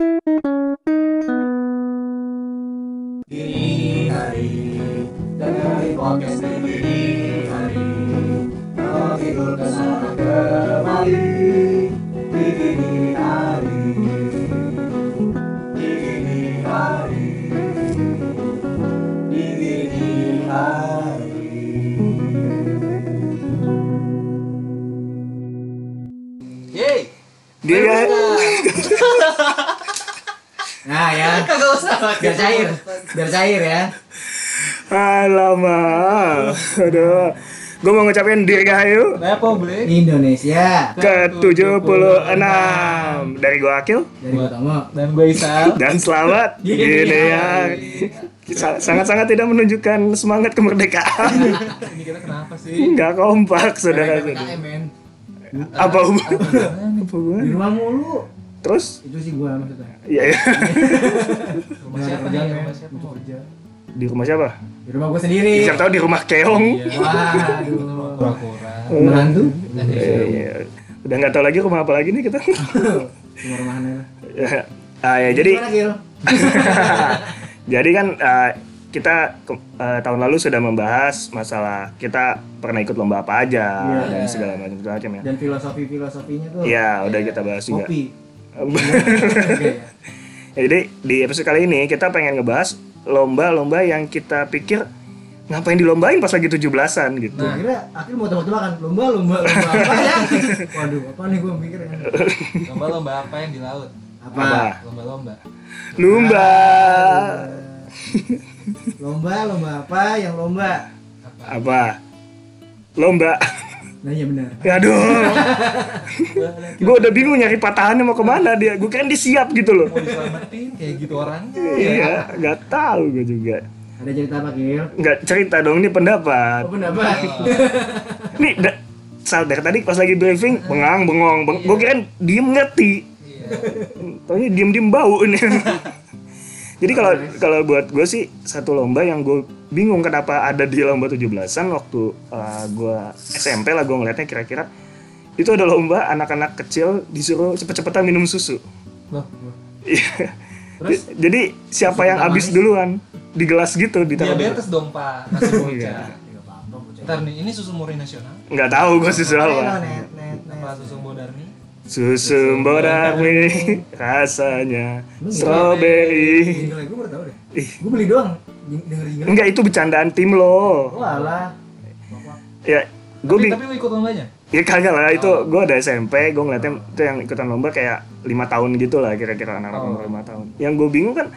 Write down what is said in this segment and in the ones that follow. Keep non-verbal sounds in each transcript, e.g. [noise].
Dini hari Dengerin podcast dini hari. Menghibur ke sana kemari Nah ya, [laughs] Kagak usah. biar cair, biar cair ya. Alamak Aduh Gue mau ngucapin Dirgahayu Republik. Indonesia ke-76 Dari gue Akil dari Utama. Dan gue Isal. Dan selamat [laughs] Gini ya Sa- Sangat-sangat tidak menunjukkan semangat kemerdekaan Ini kita kenapa sih? Nggak kompak saudara PPKM men. Apa hubungan? Apa Di hubungan? rumah mulu. Terus? Itu sih gua maksudnya. Iya ya Rumah siapa nih? Rumah siapa? Kerja. Di rumah siapa? Di rumah gua sendiri. Siapa tahu di rumah Keong Waduh. Kura-kura. Menantu? Iya, iya. Udah nggak tahu lagi rumah apa lagi nih kita Rumah rumahannya. Ya. Ah, ya, jadi? [laughs] Jadi kan uh, kita uh, tahun lalu sudah membahas masalah kita pernah ikut lomba apa aja Iya. dan segala macam segala macam ya. Dan filosofi-filosofinya tuh. Iya, udah kita bahas juga. Kopi. Ya. Ya, [laughs] jadi di episode kali ini kita pengen ngebahas lomba-lomba yang kita pikir ngapain dilombain pas lagi 17-an gitu. Nah, akhirnya akhirnya mau tebak-tebakan lomba lomba lomba apa ya? [laughs] Waduh, apa nih gua mikir kan? Lomba-lomba apa yang di laut? Apa? Apa? Lomba-lomba. Lumba. Lomba lomba apa yang lomba? Apa? Lomba. Nah iya benar. Ya aduh. [laughs] gue udah bingung nyari patahannya mau ke mana dia. Gue kan disiap gitu loh. Mau diselamatin kayak gitu orangnya. Iya, nggak tahu gue juga. Ada cerita apa, Gil? Nggak cerita dong, ini pendapat. Oh, pendapat. [laughs] Nih, da- Sal, dari tadi pas lagi briefing, bengang, bengong, beng gue kira diem ngerti. Iya. Taunya diem diem bau ini. [laughs] Jadi kalau kalau buat gue sih satu lomba yang gue bingung kenapa ada di lomba 17-an waktu uh, gue SMP lah gue ngeliatnya kira-kira itu ada lomba anak-anak kecil disuruh cepet-cepetan minum susu. Loh, Iya. Terus? Jadi siapa yang habis duluan di gelas gitu ditaruh. diabetes dong, Pak. Kasih [laughs] bocah. Iya. Ntar nih, ini susu murni nasional. Nggak tahu gue susu apa. net, net, net. Apa susu Bodarni? Susu Bodarmi rasanya strawberry. Jingle gue baru tahu deh. Ih, Gue beli doang. Jing- Denger jingle. enggak itu bercandaan tim lo. Oh alah. Ya, gue Tapi, tapi mau ikut lombanya? ya kagak lah itu gue ada SMP gue ngeliatnya itu yang ikutan lomba kayak lima tahun gitu lah kira-kira anak-anak Oh. umur lima tahun. Yang gue bingung kan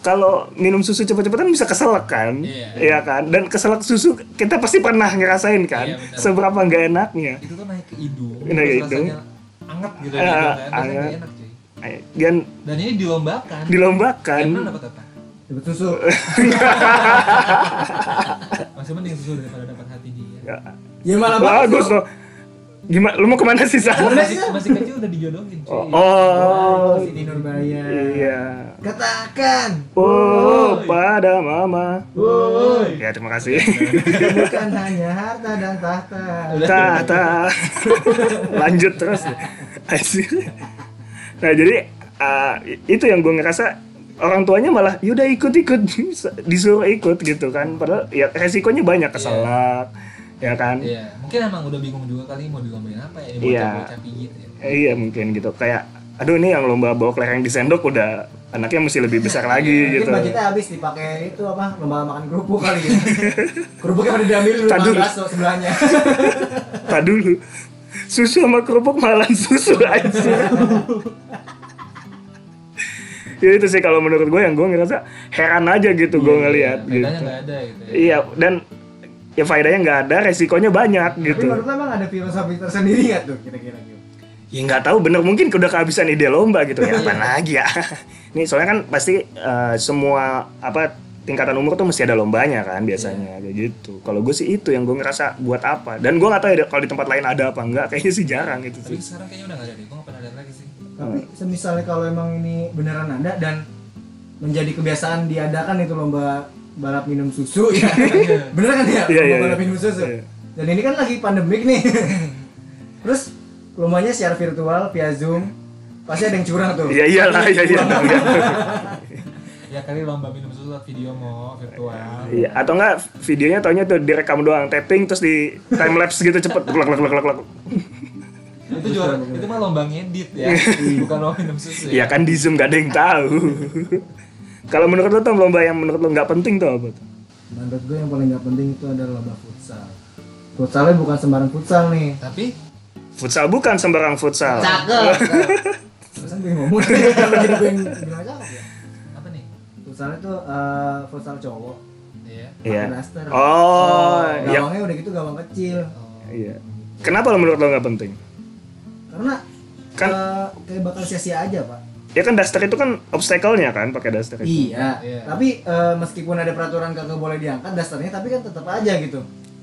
kalau minum susu cepet-cepetan bisa keselak kan, Iya. Iya kan? Dan keselak susu kita pasti pernah ngerasain kan, Iya, benar. seberapa nggak enaknya. Itu tuh naik ke hidung. Naik ke hidung. Anget gitu Ah, gitu kan. Rasanya anget. nggak enak, cuy. Dan Dan ini dilombakan. dilombakan. Menang dapat apa? Dapat susu. [laughs] Masih mending susu daripada dapat hati dia. Ya, Ya malah bagus loh. Gimana? Lu mau ke mana sih Sa? Masih, masih kecil udah dijodohin, cuy. Oh, oh, Siti Nurbaya. iya. Katakan. Oh, pada mama. Woi. Ya terima kasih. Bukan hanya harta dan tahta. Tata. Lanjut terus. [laughs] Nah jadi uh, itu yang gue ngerasa orang tuanya malah yaudah ikut-ikut [laughs] disuruh ikut gitu kan padahal ya resikonya banyak keselak ya kan Iya, mungkin emang udah bingung juga kali mau dilombain apa ya, ini Iya. bocah-bocah pigit ya. Eh, iya mungkin gitu kayak aduh ini yang lomba bawa kelereng di sendok udah anaknya mesti lebih besar lagi Mungkin gitu budgetnya habis dipakai itu apa? Lomba makan kerupuk kali ya. [laughs] Kerupuknya pada diambil dulu Tadu. bakso sebelahnya. tak dulu susu sama kerupuk malan susu aja [laughs] ya itu sih kalau menurut gue yang gue ngerasa heran aja gitu gue ngelihat Bedanya gitu. nggak ada gitu ya. iya dan ya faedahnya nggak ada resikonya banyak Tapi gitu. menurut emang ada filosofi tersendiri nggak tuh kira-kira? Gitu? ya nggak tahu bener mungkin udah kehabisan ide lomba gitu. Ya apa lagi ya? [laughs] Nih soalnya kan pasti eh, semua apa tingkatan umur tuh mesti ada lombanya kan biasanya kayak gitu. Kalau gue sih itu yang gue ngerasa buat apa. Dan gue nggak tahu ya kalau di tempat lain ada apa enggak kayaknya sih jarang gitu Tapi sih. sekarang kayaknya udah nggak ada deh, gue nggak pernah lihat lagi sih. Tapi semisalnya kalau emang ini beneran ada dan menjadi kebiasaan diadakan itu lomba balap minum susu [laughs] ya. Bener kan ya? Iya, lomba iya, balap iya. minum susu. Iya. Dan ini kan lagi pandemik nih. [laughs] Terus lombanya secara virtual via Zoom pasti ada yang curang tuh. Iya iyalah, iya iya. dong, iya. Ya kali lomba minum susu lewat video mau virtual. Iya, atau enggak videonya taunya tuh direkam doang, tapping terus di time lapse gitu cepet. Lek lek lek lek. Itu juara itu mah lomba ngedit ya, bukan lomba minum susu Iya ya. kan di Zoom gak ada yang tahu. Kalau menurut lo tuh lomba yang menurut lo nggak penting tuh apa tuh? Menurut gue yang paling nggak penting itu adalah lomba futsal. Futsalnya bukan sembarang futsal nih. Tapi Futsal bukan sembarang futsal. Cakep. [laughs] Terus gue ngomong kalau [laughs] jadi gue yang bilang cakep ya. apa nih? Futsalnya tuh eh, futsal cowok. Iya. Iya. Pakai daster. Oh, iya. Gawangnya udah gitu gawang kecil. Oh. Iya. Kenapa lo menurut lo nggak penting? Karena Kan- eh, kayak bakal sia-sia aja pak. Ya kan daster itu kan obstacle-nya kan pakai daster itu. Iya. Iya. Tapi eh, meskipun ada peraturan kagak boleh diangkat dasternya, tapi kan tetap aja gitu.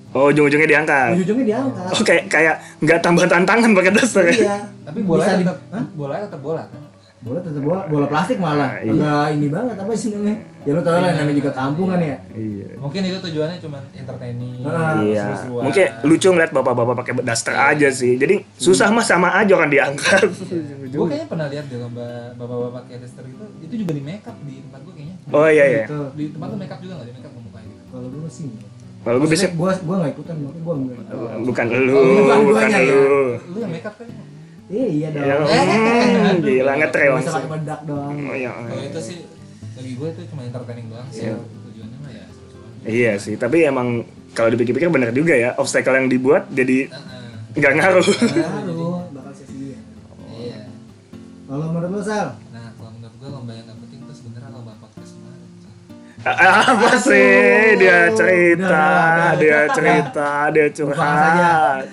Oh, ujung-ujungnya diangkat. Ujung-ujungnya diangkat. Oh, kayak kayak nggak tambah tantangan pakai daster ya? Iya. Tapi bola Bisa di- tetap Hah? bola tetap bola kan. Bola tetap bola, bola plastik malah. Nah, iya. Enggak ini banget apa sih namanya? Ya lu tau lah namanya juga kampungan ya. Iya. Mungkin itu tujuannya cuma entertaining. Ah, Iya, mungkin lucu ngeliat bapak-bapak pakai daster aja sih. Jadi susah mah sama aja orang diangkat. [laughs] Gue kayaknya pernah lihat di lomba bapak-bapak pakai daster itu, itu juga di makeup di tempat gue kayaknya. Oh iya iya. Gitu. Di tempat lu makeup juga nggak di makeup ke mukanya gitu. Kalau dulu sih. Kalau gue biasanya gua gua enggak ikutan, makanya gua enggak. bukan lu, Oh, bukan bukan guanya ya. lu. Lu yang makeup kan? Iya, iya dong. Ya, Eh, hmm, gila ngetrel Bisa pakai bedak doang. Oh iya. Kalau itu sih bagi gue itu cuma entertaining doang sih. Iya. Tujuannya mah ya. Iya sih, tapi emang kalau dipikir-pikir benar juga ya, obstacle yang dibuat jadi nggak ngaruh. Baru [laughs] bakal sia-sia. Iya. Kalau menurut lu Sal? Nah, kalau menurut gue lomba yang gak penting itu sebenarnya lomba podcast kemarin. sih. Apa sih dia cerita, dia cerita, dia curhat.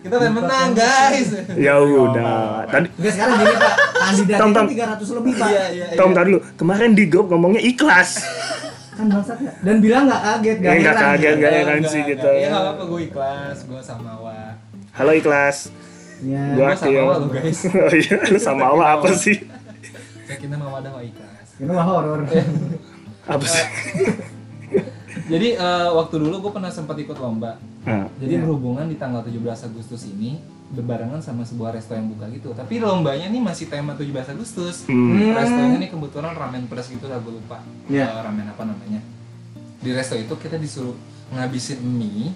Kita pengen menang guys. Ya udah, tadi Enggak sekarang gini Pak, kandidat Tom, Tom. itu 300 lebih Pak. Iya iya. Tom tadi dulu, kemarin di grup ngomongnya ikhlas. Kan bangsat ya. Dan bilang enggak kaget, Ya, nggak heran. kaget, nggak heran sih gitu. Iya nggak apa-apa gue ikhlas, gue sama Wa. Halo ikhlas. Iya. Gua sama. Wa lo, guys. [laughs] Oh iya, lu sama Allah apa sih? Saya kira sama Wadah Wa ikhlas. Ini mah horor. Apa sih? Jadi eh, waktu dulu gue pernah sempat ikut lomba. Nah, Jadi Iya. berhubungan di tanggal 17 Agustus ini berbarengan sama sebuah resto yang buka gitu. Tapi lombanya nih masih tema 17 Agustus. hmm. Restonya nih kebetulan ramen plus gitu lah gue lupa. Iya. Eh, ramen apa namanya. Di resto itu kita disuruh ngabisin mie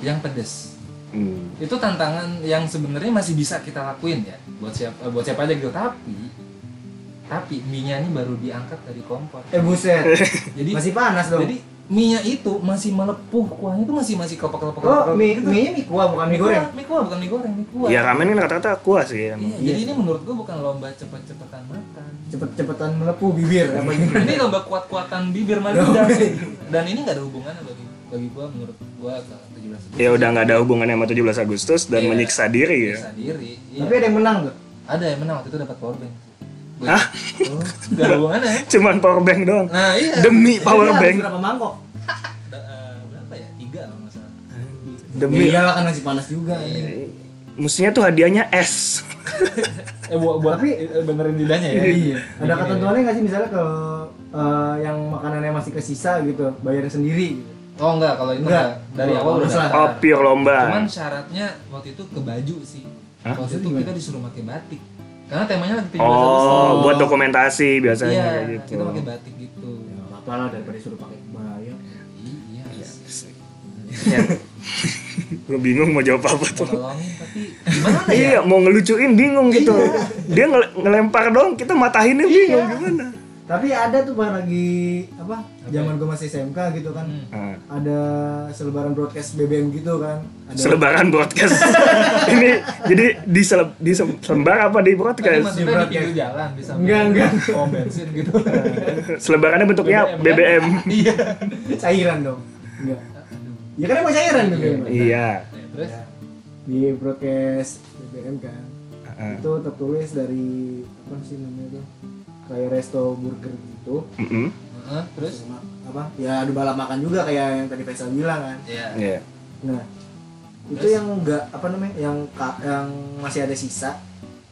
yang pedes. Hmm. Itu tantangan yang sebenarnya masih bisa kita lakuin ya. Buat siapa buat siapa aja gitu. Tapi tapi mie-nya ini baru diangkat dari kompor. Eh buset. Jadi Masih panas dong. jadi mie-nya itu masih melepuh, kuahnya itu masih masih kelopak-kelopak. Oh, mie mie mie kuah bukan mie goreng. Mie kuah bukan mie goreng, mie kuah. Ya ramen kan rata-rata kuah sih emang. Iya, jadi ini menurut gua bukan lomba cepet-cepetan makan. Cepet-cepetan melepuh bibir apa gitu. ini lomba kuat-kuatan bibir lidah sih. Dan ini nggak ada hubungannya bagi bagi gua menurut gua ke 17 Agustus. Ya udah nggak ada hubungannya sama 17 Agustus dan Iya. menyiksa diri ya. Bisa diri. Iya. Tapi ada yang menang tuh. ada yang menang waktu itu dapat power bank. Gua- Hah? Oh, hubungannya. Cuman power bank doang. Nah, iya. Demi power bank. Berapa mangkok? Da- eh, berapa ya? Tiga kalau nggak salah. Demi Ya iyalah kan masih panas juga. Iya. Mestinya tuh hadiahnya es. [laughs] Eh buat, buat Tapi- eh, benerin lidahnya ya. Iya. Ada Bikin ketentuannya nggak sih misalnya kalau eh, yang makanannya masih kesisa gitu, bayarin sendiri gitu. Oh enggak, kalau itu Enggak. enggak. Dari Oh, awal udah lah. daftar. Oh, pure lomba. Cuman syaratnya waktu itu ke baju sih. Hah? Waktu itu kita disuruh pakai batik. Karena temanya lagi 17 Oh, Agustus. buat dokumentasi biasanya Iya, kayak gitu. kita pakai batik gitu. Ya apa-apa lah daripada suruh pakai kebaya. Iya. Ya. Gue [laughs] bingung mau jawab apa tuh. nolongin tapi gimana ya? Iya, mau ngelucuin bingung gitu. Dia ngele- ngelempar dong, kita matahinnya bingung Iya. gimana. Tapi ada tuh pak lagi apa? Zaman gue masih SMK gitu kan. Hmm. Ah, Ada selebaran broadcast BBM gitu kan. Ada selebaran broadcast. [laughs] Ini jadi di sele- di se- selembar apa di Tadi broadcast? maksudnya di broadcast. pinggir jalan bisa Enggak, enggak. pom bensin gitu. [laughs] Selebarannya bentuknya kan? BBM. [laughs] Iya. cairan dong. Enggak. Ya kan emang cairan BBM. Iya. Ya, Terus Di broadcast BBM kan. Ah, Itu tertulis dari apa sih namanya tuh? Kayak resto burger gitu. mm-mm. Heeh, terus Sama apa? Ya adu balap makan juga kayak yang tadi Faisal bilang kan. Iya. Iya. Nah, itu Terus? yang enggak apa namanya? Yang yang masih ada sisa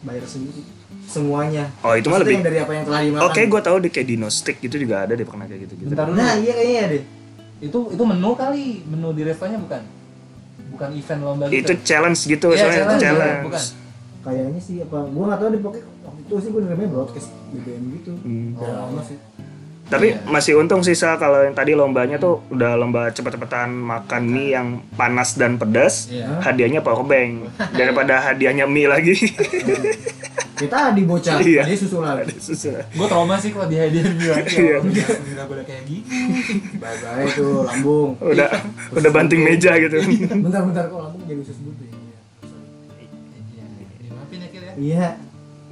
bayar sendiri semuanya. Oh, itu mah lebih dari apa yang telah dimakan. Oke, gue tahu di kayak Dino Stick gitu juga ada deh pernah kayak gitu gitu. Bentar. Nah, iya kayaknya deh. Itu itu menu kali, menu di restonya bukan? Bukan event lomba gitu. Itu challenge gitu, Iya, soalnya itu challenge, challenge. bukan. Kayaknya sih apa gua nggak tahu deh pokoknya itu sih gue namanya broadcast BBM gitu Hmm. udah lama sih Tapi Iya. masih untung sisa kalau yang tadi lombanya tuh udah lomba cepet-cepetan makan mie yang panas dan pedas. Iya. Hadiahnya power bank [laughs] daripada hadiahnya mie lagi. [laughs] kita di bocah Iya. dia susu lagi Susah. gue trauma sih kalau dihadiahin [laughs] bilang Iya. nggak boleh kayak gini bye-bye tuh lambung udah udah banting meja gitu. bentar-bentar kok lambung jadi usus buntu ya iya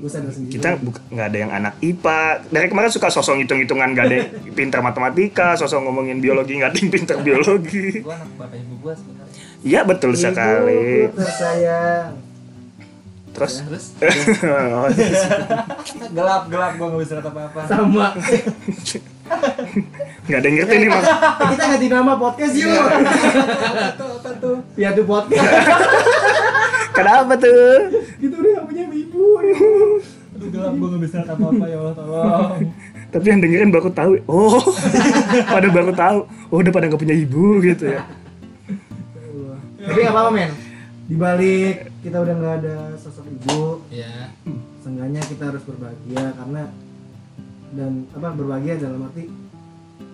Kita nggak ada yang anak IPA. Dari kemarin suka sosok hitung-hitungan nggak ada [laughs] yang pintar matematika, sosok ngomongin biologi nggak ada yang pintar biologi. gue anak bapak ibu gue sebenarnya. Iya betul sekali. Ibu tersayang. Terus? Terus? [laughs] Oh, [laughs] gelap gelap gue nggak bisa lihat apa apa sama. Nggak ada yang ngerti nih mas. kita ganti nama podcast yuk. Apa apa tuh? Piatu podcast. Kenapa tuh? Gue nggak bisa apa apa ya Allah tolong. [laughs] Tapi yang dengerin baru tahu. Oh, [laughs] pada baru tahu. Oh, udah pada nggak punya ibu gitu ya. tapi gak apa-apa men. Di balik kita udah nggak ada sosok ibu. Ya seenggaknya kita harus berbahagia karena dan apa berbahagia dalam arti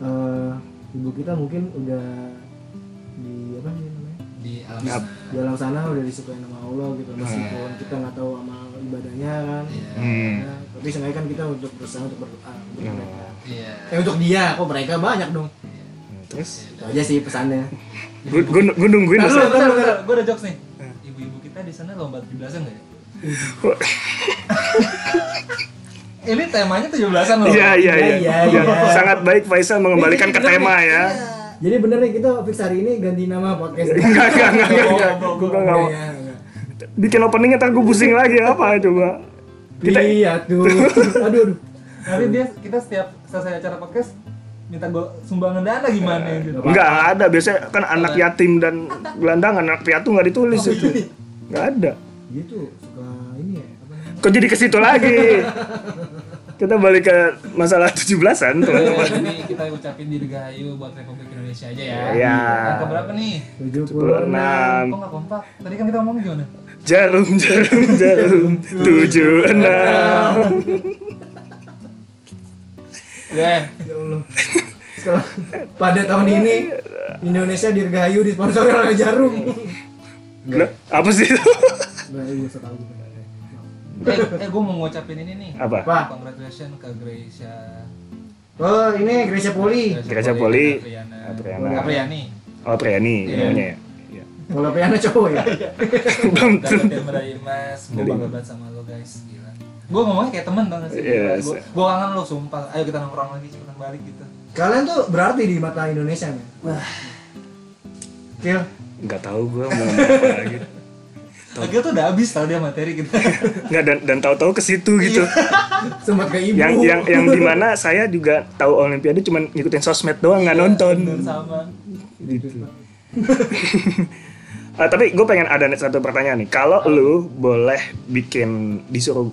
eh, ibu kita mungkin udah di apa sih namanya? Di alam sana. Di alam sana udah disukai nama Allah gitu. Meskipun kita nggak tahu amal ibadahnya kan Iya. Hmm. Ya, tapi seenggaknya kan kita untuk berusaha untuk berdoa untuk Hmm. mereka iya eh untuk dia kok mereka banyak dong Terus, itu aja sih pesannya gue gue gue nungguin Bentar, Mas. bentar, bentar, gue ada jokes nih ibu-ibu kita di sana lomba 17-an nggak ya? Ini temanya 17-an loh Iya iya iya. Iya, Iya. iya. Sangat baik Faisal mengembalikan ke tema ya. jadi bener nih kita fix hari ini ganti nama podcast Enggak enggak enggak enggak. Gue enggak mau. Bikin openingnya ntar gue pusing lagi apa coba. Kita iya tuh [laughs] aduh aduh Nanti dia, kita setiap selesai acara podcast minta gue sumbangan dana gimana gitu enggak ada biasanya kan anak yatim dan gelandangan anak piatu nggak ditulis itu. Enggak ada. gitu suka ini ya apa namanya Kok jadi ke situ lagi? Kita balik ke masalah 17-an, teman-teman. Jadi kita ucapin dirgahayu buat Republik Indonesia aja ya Iya. Angka berapa nih? 76 76. Kok nggak kompak? Tadi kan kita ngomong gimana? Jarum, jarum, jarum, tujuh enam. Ya, ya Allah pada tahun ini Indonesia dirgahayu disponsori oleh Jarum Nah, apa sih itu? Tahu juga. eh, eh gue mau ngucapin ini nih Apa? Apa? Congratulations ke Gracia Oh ini Gracia Poli Gracia Poli, Apriana. Apriani Oh, Priani Iya. namanya ya. Iya. Kalau Piana cowok ya? Dapetin meraih emas gue Dari- bangga banget sama lo guys. Gila. Gue ngomongnya kayak temen tau gak sih? Yes. gue gue kangen lo sumpah. Ayo kita nongkrong lagi cepetan balik gitu. Kalian tuh berarti di mata Indonesia men? Kil nggak tahu gue mau ngomong apa [laughs] lagi. lagi tuh udah habis tau dia materi kita. [laughs] Nggak dan dan tahu-tahu ke situ gitu. [laughs] sempat ke ibu. Yang yang yang di mana saya juga tahu Olimpiade cuman ngikutin sosmed doang nggak nonton. Dan sama. Gitu. Ah, tapi gue pengen ada satu pertanyaan nih. Kalau lu boleh bikin disuruh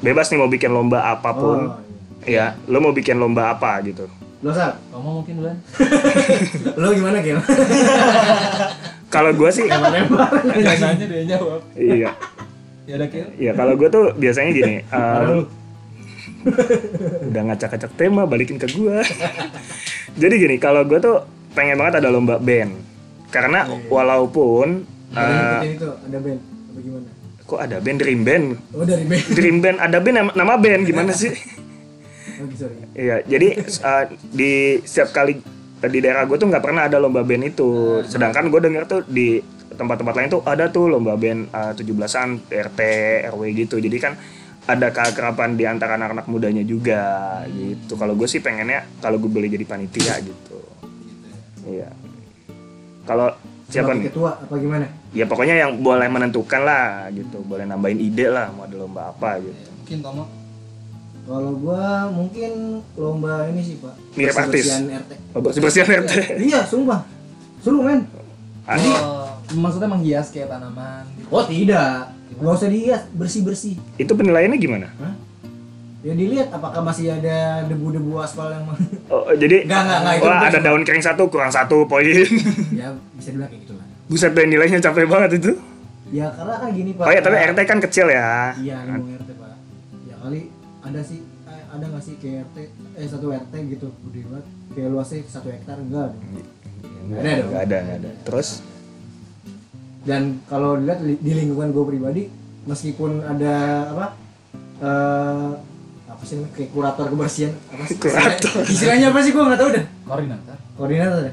bebas nih mau bikin lomba apa pun, Oh, ya, lu mau bikin lomba apa gitu? Lo Sal, kamu mungkin duluan. [laughs] Lo gimana Kil? [laughs] Kalau gue sih, [laughs] nanya dia jawab. Iya, ya udah kira iya kalau gue tuh biasanya gini. um, udah ngacak-ngacak tema balikin ke gua. Jadi gini kalau gua tuh pengen banget ada lomba band karena walaupun Ada eh, ngikutin itu, ada band apa gimana? kok ada band dream band? Oh dari band. Dream band ada band nama- nama band gimana sih? [laughs] Oh iya jadi eh, di setiap kali di daerah gue tuh nggak pernah ada lomba band itu. Sedangkan gue denger tuh di tempat-tempat lain tuh ada tuh lomba band eh, 17-an RT RW gitu. Jadi kan ada keakraban di antara anak-anak mudanya juga gitu. Kalau gue sih pengennya kalau gue boleh jadi panitia gitu. Iya kalau siapa Sebagai nih ketua? Apa gimana? ya pokoknya yang boleh menentukan lah gitu. Boleh nambahin ide lah mau ada lomba apa gitu. Mungkin Tomo. Kalau gua mungkin lomba ini sih pak. Mirip artis. Bersih-bersihan RT oh, bersih bersihan RT Iya sumpah. Seru men. Anjing. oh, maksudnya menghias kayak tanaman. Gitu Oh tidak. Gak usah dihias Bersih-bersih. Itu penilaiannya gimana? Hah? Ya dilihat apakah masih ada debu-debu aspal yang oh, jadi [laughs] Enggak, enggak, enggak, itu wah ada daun kering satu kurang satu poin. [laughs] Ya bisa dibilang kayak gitu lah buset deh nilainya capek banget itu. Ya karena kan gini pak. Oh ya tapi RT kan kecil ya. Iya ngomong RT pak. Ya kali ada sih eh, ada nggak sih kayak RT eh satu RT gitu gede banget. Kayak luasnya satu hektar enggak dong. Nggak Ada dong. nggak ada nggak ada. Terus? Dan kalau dilihat di di lingkungan gue pribadi meskipun ada apa eh apa sih namanya kayak kurator kebersihan? Apa sih? Kurator. istilahnya, apa sih? Gue nggak tahu dah. Koordinator. Koordinator ya?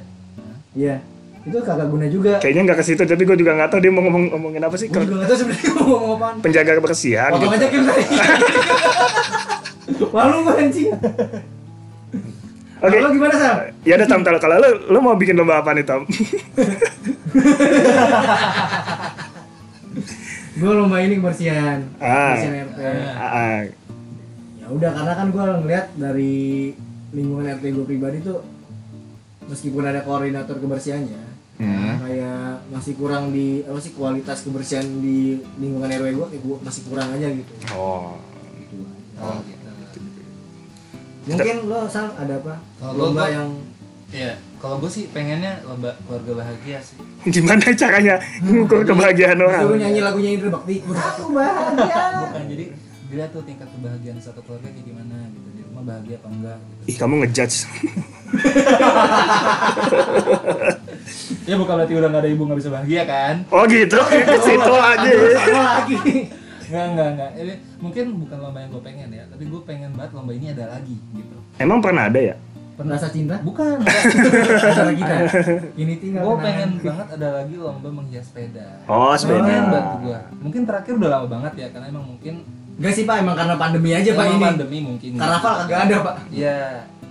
Iya. Itu kagak guna juga. Kayaknya nggak ke situ tapi gue juga nggak tahu dia mau ngomong ngomongin apa sih. Gue juga nggak tahu sebenarnya mau ngomong apaan. Penjaga kebersihan. Gitu. aja Kim tadi. [laughs] Malu gue anjing. Oke. Kalau lo gimana Sam? ya udah tam kalau kalau lu lu mau bikin lomba apa nih tam? [laughs] Gue lomba ini kebersihan. Ah. kebersihan RT Ah, ya udah karena kan gue ngeliat dari lingkungan RT gue pribadi tuh meskipun ada koordinator kebersihannya Hmm. kayak masih kurang di apa sih kualitas kebersihan di lingkungan RW gue kayak gua masih kurang aja gitu. Oh. Oh. Gitu mungkin lo Sam ada apa? Kalau lomba gua- yang Iya, kalau gue sih pengennya lomba keluarga bahagia sih. [laughs] gimana caranya? Mengukur kebahagiaan suruh orang nyanyi lagunya Indra Bakti. Aku [laughs] bahagia Bukan jadi dilihat tuh tingkat kebahagiaan satu keluarga kayak gimana gitu di rumah bahagia apa enggak gitu. ih kamu ngejudge [laughs] Ya bukan berarti udah gak ada ibu nggak bisa bahagia kan? oh gitu [laughs] ke situ aja sama lagi Enggak, enggak, enggak. Ini mungkin bukan lomba yang gue pengen ya, tapi gue pengen banget lomba ini ada lagi gitu. emang pernah ada ya rasa cinta Bukan, [laughs] antara kita ini tinggal gue pengen banget ada lagi lomba menghias sepeda. oh sepeda Pengen banget gue. Mungkin terakhir udah lama banget ya, karena emang mungkin Enggak sih pak, emang karena pandemi aja pak emang ini pandemi mungkin. Karnaval kagak ada pak Iya.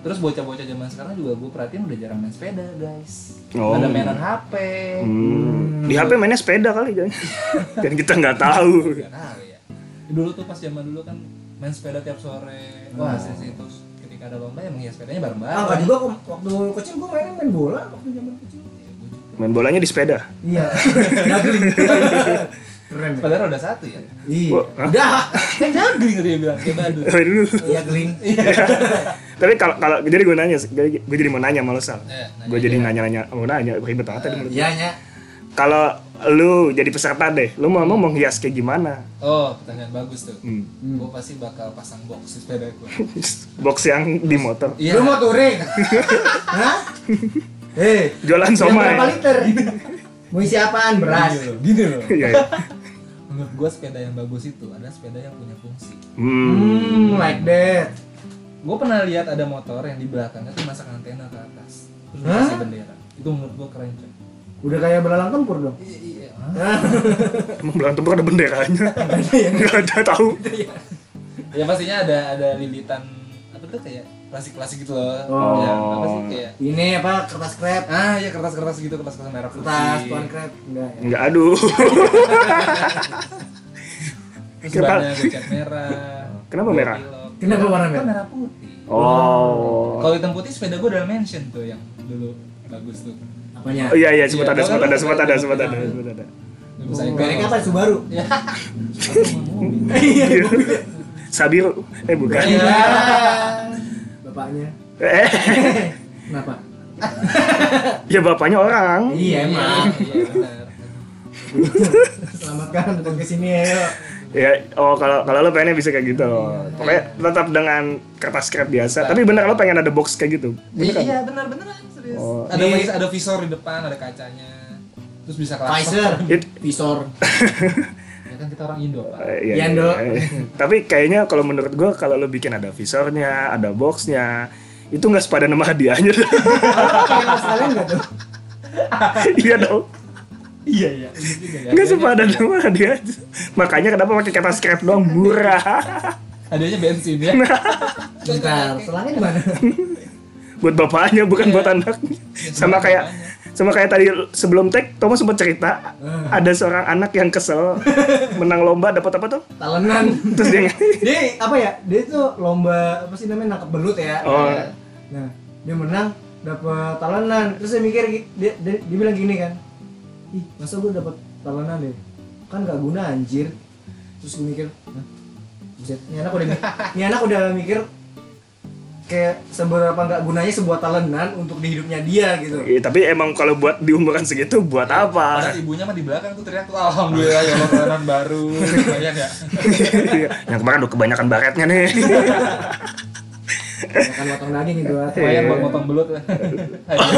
Terus bocah-bocah zaman sekarang juga gue perhatiin udah jarang main sepeda guys. Oh. Ada mainan HP. Hmm. Di HP mainnya sepeda kali kan. [laughs] Dan kita nggak tahu. Gak tahu ya. Dulu tuh pas zaman dulu kan main sepeda tiap sore. Wah, sih sih terus ketika ada lomba ya menghias sepedanya bareng-bareng. Ah juga waktu kecil gue main main bola waktu zaman kecil Main bolanya di sepeda. Iya [laughs] [laughs] Keren ya? Padahal udah satu ya. Iya? Udah Kan juggling tadi dia bilang kayak badut. Oh, dulu. Iya geling Tapi kalau kalau jadi gue nanya, gue gue jadi mau nanya malu sal. Eh, Gue jadi dia. nanya-nanya, mau nanya ribet banget tadi menurut gue. Iya nya Kalau lu jadi peserta deh, lu mau mau menghias kayak gimana? Oh, pertanyaan bagus tuh. Hmm. Gue pasti bakal pasang box di sepeda gue. [laughs] Box yang di motor. Iya. Lu mau touring? [laughs] Hah? Eh Jualan somai. berapa liter? Mau isi apaan? Beras Gini loh, gini loh. Iya. iya. Menurut gue sepeda yang bagus itu adalah sepeda yang punya fungsi. Hmm. Hmm like that Gue pernah lihat ada motor yang di belakangnya tuh masang antena ke atas. Terus dikasih bendera. Itu menurut gue keren coy. Udah kayak belalang tempur dong Iya, iya. [laughs] Emang belang tempur ada benderanya. [laughs] ya? Nggak ada tahu. ya pastinya ada ada lilitan apa tuh kayak klasik-klasik gitu loh. Oh. Ya, apa sih kayak Ini apa kertas krep ah ya kertas-kertas gitu kertas-kertas merah putih. Kertas tuan krep Enggak ya Enggak aduh. [laughs] Terus Kenapa- cat merah. Kenapa merah? pilok. Kenapa warna Kan merah? merah putih. Oh. Kalau hitam putih sepeda gue udah mention tuh yang dulu bagus tuh. Apanya? Oh iya iya sempat Iya, ada sempat ada sempat ada sempat ada sempat ada. Oh, aja. Merek apa? Subaru? Ya. Iya [laughs] Sabiru eh bukan. Iya. Bapaknya Eh, Kenapa? ya bapaknya orang. Iya emang Iya benar. Selamatkan podcast ini ya Ya, oh kalau kalau lo pengennya bisa kayak gitu. Pokoknya tetap dengan kertas scrap biasa. Tapi bener lo pengen ada box kayak gitu. Bener kan? Iya benar beneran serius. Oh. Ada Ini- vis- ada visor di depan, ada kacanya. Terus bisa It- Visor Ya [laughs] kan kita orang Indo, Pak. Eh, Iya, iya, Ndo. iya. [laughs] Tapi kayaknya kalau menurut gua kalau lo bikin ada visornya, ada boxnya, itu nggak sepadan sama hadiahnya. [laughs] Kayak nggak tuh? [laughs] iya dong. Iya iya. Juga ya. Nggak sepadan sama hadiahnya. Makanya kenapa pakai kertas scrap doang murah. Hadiahnya bensin ya. Bentar, selangnya di mana? buat bapaknya bukan buat anaknya. Sama kayak sama kayak tadi sebelum tag Thomas sempat cerita ada seorang anak yang kesel [laughs] menang lomba dapat apa tuh? Talenan [laughs] Terus dia [laughs] Dia apa ya? Dia tuh lomba apa sih namanya nangkep belut ya Oh. Nah, dia menang dapat talenan terus saya mikir dia, dia, dia bilang gini kan ih masa gue dapat talenan deh kan gak guna anjir terus gue mikir Hah? Buset, ini anak udah ini anak udah mikir kayak seberapa nggak gunanya sebuah talenan untuk di hidupnya dia gitu Iya, tapi emang kalau buat di umuran segitu buat apa? Padahal ibunya mah di belakang tuh teriak tuh alhamdulillah ya kerenan baru. [laughs] Lumayan ya. Iya. yang kemarin udah kebanyakan baretnya nih. [laughs] akan potong daging gitu atau Lumayan buat motong belut.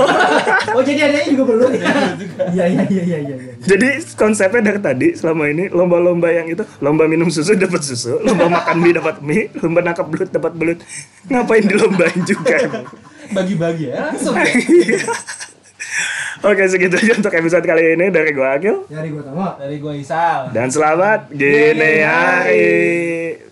[laughs] oh jadi adanya juga perlu iya iya iya iya iya iya. Jadi konsepnya dari tadi selama ini lomba-lomba yang itu lomba minum susu dapat susu, lomba makan mie dapat mie, lomba nangkap belut dapat belut. Ngapain dilombain juga? Bagi-bagi ya langsung ya. [laughs] Oke segitu aja untuk episode kali ini dari gua Akil Dari gua Tama. Dari gua Isal. dan selamat gini hari.